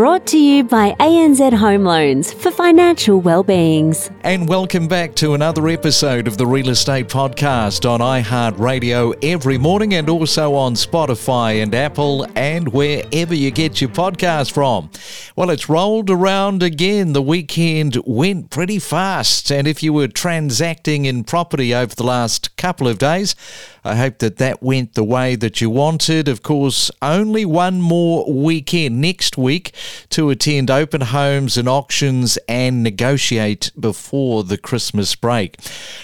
brought to you by ANZ Home Loans for financial well-beings. And welcome back to another episode of the Real Estate Podcast on iHeartRadio every morning and also on Spotify and Apple and wherever you get your podcast from. Well, it's rolled around again. The weekend went pretty fast. And if you were transacting in property over the last couple of days, I hope that that went the way that you wanted. Of course, only one more weekend next week to attend open homes and auctions and negotiate before the Christmas break.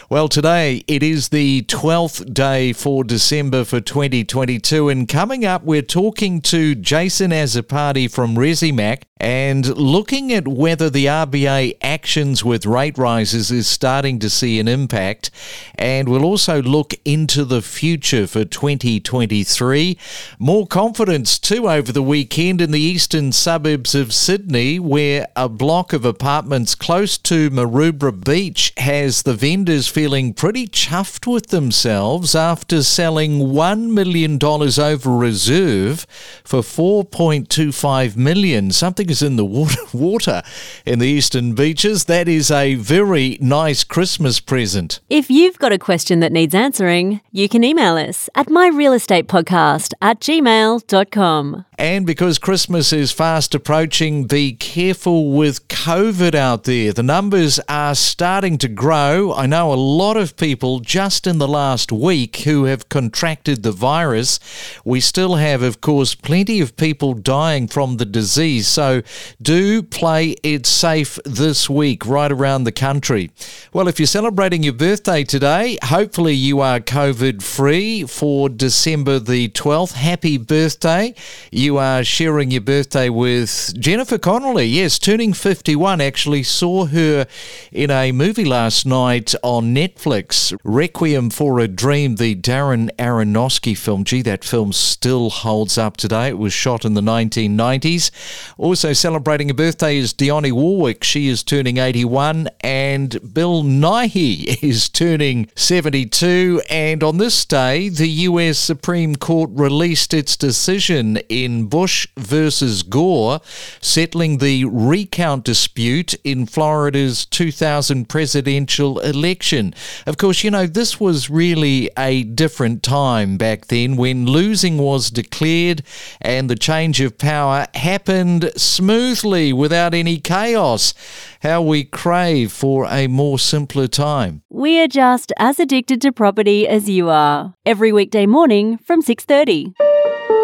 Well, today it is the 12th day for December for 2022, and coming up, we're talking to Jason Azzopardi from Resimac and looking at whether the RBA actions with rate rises is starting to see an impact. And we'll also look into the future for 2023. More confidence too over the weekend in the eastern suburbs of Sydney, where a block of apartments close to Maroubra Beach has the vendors feeling pretty chuffed with themselves after selling $1 million over reserve for 4.25 million. Something is in the water, water in the eastern beaches. That is a very nice Christmas present. If you've got a question that needs answering, you can email us at myrealestatepodcast at gmail.com. And because Christmas is fast approaching, be careful with COVID out there. The numbers are starting to grow. I know a lot of people just in the last week who have contracted the virus. We still have, of course, plenty of people dying from the disease. So do play it safe this week right around the country. Well, if you're celebrating your birthday today, hopefully you are COVID free for December the 12th. Happy birthday. You you are sharing your birthday with Jennifer Connelly. Yes, turning 51. Actually, saw her in a movie last night on Netflix, Requiem for a Dream, the Darren Aronofsky film. Gee, that film still holds up today. It was shot in the 1990s. Also celebrating a birthday is Dionne Warwick. She is turning 81, and Bill Nighy is turning 72. And on this day, the US Supreme Court released its decision in Bush versus Gore, settling the recount dispute in Florida's 2000 presidential election. Of course, you know, this was really a different time back then when losing was declared and the change of power happened smoothly without any chaos. How we crave for a more simpler time. We are just as addicted to property as you are. Every weekday morning from 6:30.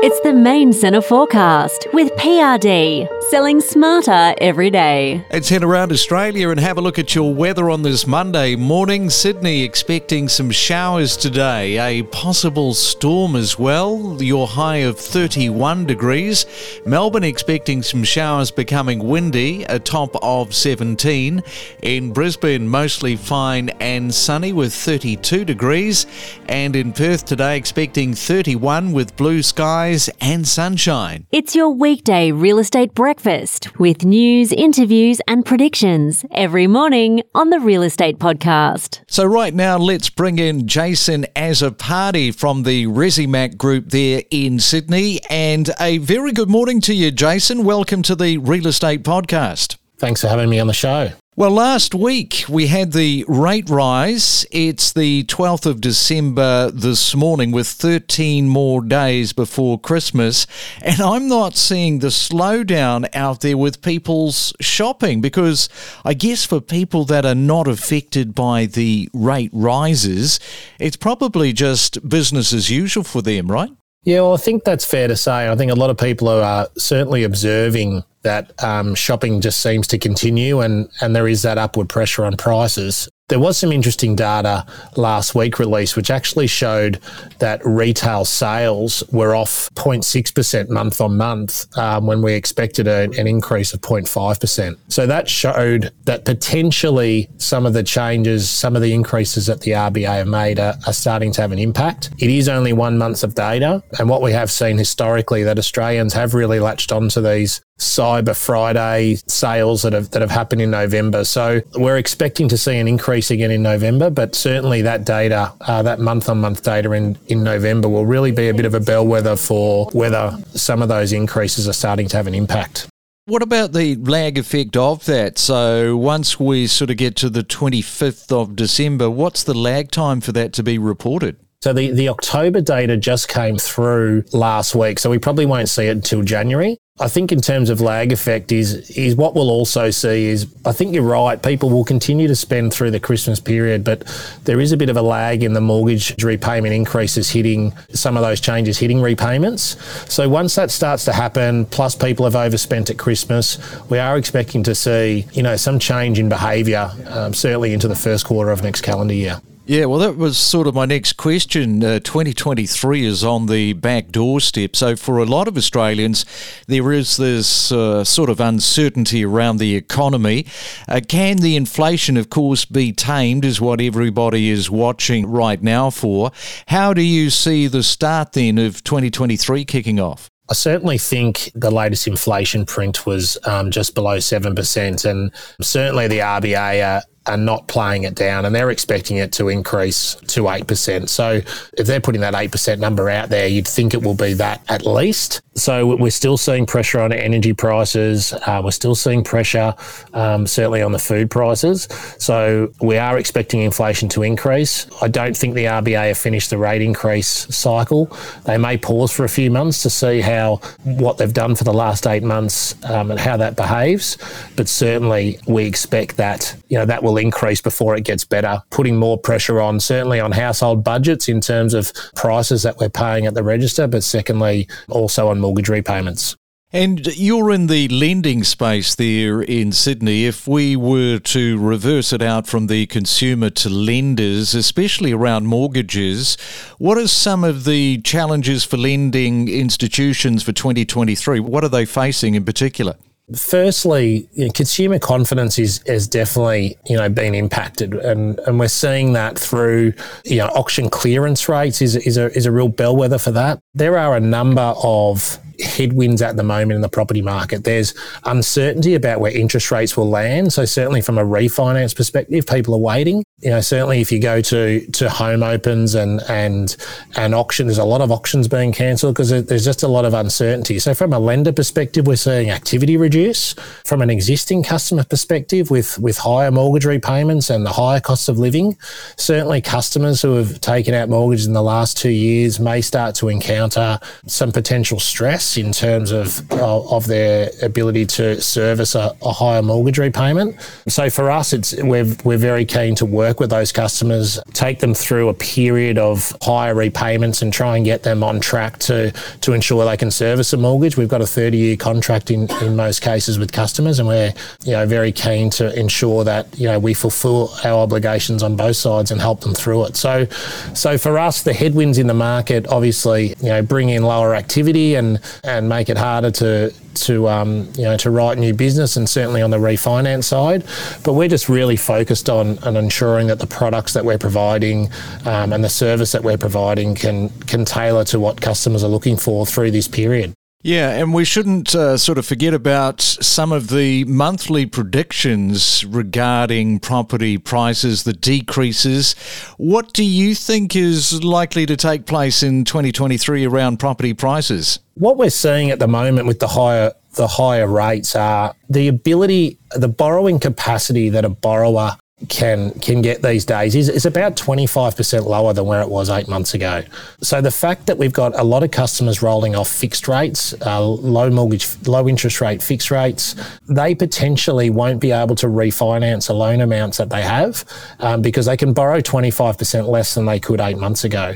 It's the main centre forecast with PRD, selling smarter every day. Let's head around Australia and have a look at your weather on this Monday morning. Sydney expecting some showers today, a possible storm as well, your high of 31 degrees. Melbourne expecting some showers becoming windy, a top of 17. In Brisbane, mostly fine and sunny with 32 degrees. And in Perth today, expecting 31 with blue skies skies and sunshine. It's your weekday real estate breakfast with news, interviews, and predictions every morning on the Real Estate Podcast. So, right now, let's bring in Jason Azzopardi from the Resimac Group there in Sydney. And a very good morning to you, Jason. Welcome to the Real Estate Podcast. Thanks for having me on the show. Well, last week we had the rate rise. It's the 12th of December this morning with 13 more days before Christmas. And I'm not seeing the slowdown out there with people's shopping because I guess for people that are not affected by the rate rises, it's probably just business as usual for them, right? Yeah, well, I think that's fair to say. I think a lot of people are certainly observing that um, shopping just seems to continue and, and there is that upward pressure on prices. There was some interesting data last week released, which actually showed that retail sales were off 0.6% month on month um, when we expected a, an increase of 0.5%. So that showed that potentially some of the changes, some of the increases that the RBA have made are, are starting to have an impact. It is only one month of data. And what we have seen historically that Australians have really latched onto these Cyber Friday sales that have that have happened in November. So we're expecting to see an increase again in November, but certainly that data, uh, that month on month data in, in November will really be a bit of a bellwether for whether some of those increases are starting to have an impact. What about the lag effect of that? So once we sort of get to the 25th of December, what's the lag time for that to be reported? So the, the October data just came through last week, so we probably won't see it until January. I think in terms of lag effect is is what we'll also see is I think you're right. People will continue to spend through the Christmas period, but there is a bit of a lag in the mortgage repayment increases hitting some of those changes hitting repayments. So once that starts to happen, plus people have overspent at Christmas, we are expecting to see you know some change in behaviour, um, certainly into the first quarter of next calendar year. Yeah, well, that was sort of my next question. Uh, 2023 is on the back doorstep. So, for a lot of Australians, there is this uh, sort of uncertainty around the economy. Uh, can the inflation, of course, be tamed, is what everybody is watching right now for. How do you see the start then of 2023 kicking off? I certainly think the latest inflation print was um, just below 7%. And certainly the RBA are, are not playing it down and they're expecting it to increase to 8%. So if they're putting that 8% number out there, you'd think it will be that at least. So we're still seeing pressure on energy prices. Uh, we're still seeing pressure, um, certainly on the food prices. So we are expecting inflation to increase. I don't think the RBA have finished the rate increase cycle. They may pause for a few months to see how what they've done for the last eight months um, and how that behaves. But certainly we expect that you know that will increase before it gets better, putting more pressure on certainly on household budgets in terms of prices that we're paying at the register, but secondly also on mortgage repayments. And you're in the lending space there in Sydney. If we were to reverse it out from the consumer to lenders, especially around mortgages, what are some of the challenges for lending institutions for 2023? What are they facing in particular? Firstly, you know, consumer confidence is has definitely you know been impacted, and and we're seeing that through you know auction clearance rates is is a is a real bellwether for that. There are a number of headwinds at the moment in the property market. There's uncertainty about where interest rates will land. So certainly from a refinance perspective, people are waiting. You know, certainly if you go to to home opens and and and auction, there's a lot of auctions being cancelled because there's just a lot of uncertainty. So from a lender perspective, we're seeing activity reduce. From an existing customer perspective, with with higher mortgage repayments and the higher cost of living, certainly customers who have taken out mortgages in the last two years may start to encounter some potential stress in terms of uh, of their ability to service a, a, higher mortgage repayment. So for us, it's we're we're very keen to work with those customers, take them through a period of higher repayments, and try and get them on track to to ensure they can service a mortgage. We've got a 30 year contract in in most cases with customers, and we're you know very keen to ensure that you know we fulfil our obligations on both sides and help them through it. So so for us, the headwinds in the market obviously you know bring in lower activity and and make it harder to to um, you know to write new business and certainly on the refinance side. But we're just really focused on, on ensuring that the products that we're providing um, and the service that we're providing can can tailor to what customers are looking for through this period. Yeah, and we shouldn't uh, sort of forget about some of the monthly predictions regarding property prices, the decreases. What do you think is likely to take place in 2023 around property prices? What we're seeing at the moment with the higher the higher rates are the ability, the borrowing capacity that a borrower can can get these days is, is about 25% lower than where it was eight months ago. So the fact that we've got a lot of customers rolling off fixed rates, uh, low mortgage, low interest rate fixed rates, they potentially won't be able to refinance the loan amounts that they have um, because they can borrow 25% less than they could eight months ago.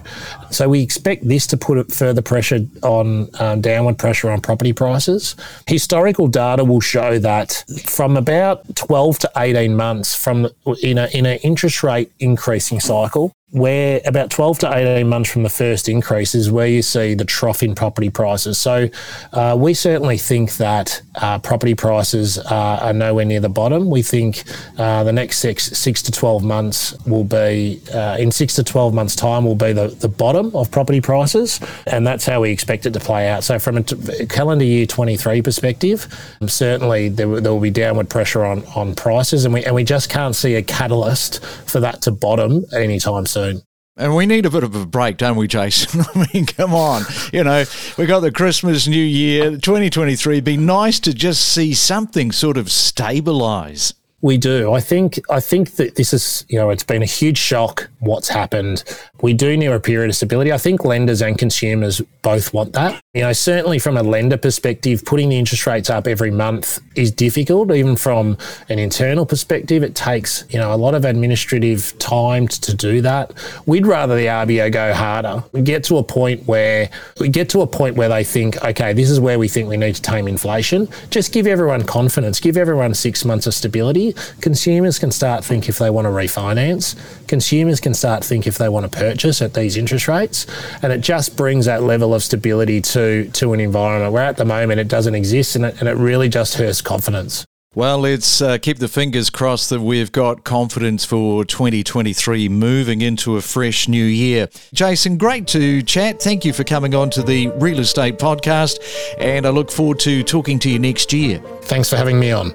So we expect this to put further pressure on um, downward pressure on property prices. Historical data will show that from about 12 to 18 months from in a in an interest rate increasing cycle, where about 12 to 18 months from the first increase is where you see the trough in property prices. So uh, we certainly think that uh, property prices are, are, nowhere near the bottom. We think uh, the next six, six to 12 months will be, uh, in six to 12 months' time, will be the, the bottom of property prices. And that's how we expect it to play out. So from a t- calendar year 23 perspective, certainly there, there will be downward pressure on, on prices. And we, and we just can't see a catalyst for that to bottom anytime soon soon. And we need a bit of a break, don't we, Jason? I mean, come on. You know, we got the Christmas, New Year, 2023. It'd Be nice to just see something sort of stabilize. We do. I think. I think that this is. You know, it's been a huge shock. What's happened? We do need a period of stability. I think lenders and consumers both want that. You know, certainly from a lender perspective, putting the interest rates up every month is difficult. Even from an internal perspective, it takes, you know, a lot of administrative time to do that. We'd rather the RBA go harder. We get to a point where we get to a point where they think, okay, this is where we think we need to tame inflation. Just give everyone confidence, give everyone six months of stability. Consumers can start think if they want to refinance. Consumers can start think if they want to purchase at these interest rates. And it just brings that level of stability to to an environment where at the moment it doesn't exist and it, and it really just hurts confidence. Well, let's uh, keep the fingers crossed that we've got confidence for 2023 moving into a fresh new year. Jason, great to chat. Thank you for coming on to the Real Estate Podcast, and I look forward to talking to you next year. Thanks for having me on.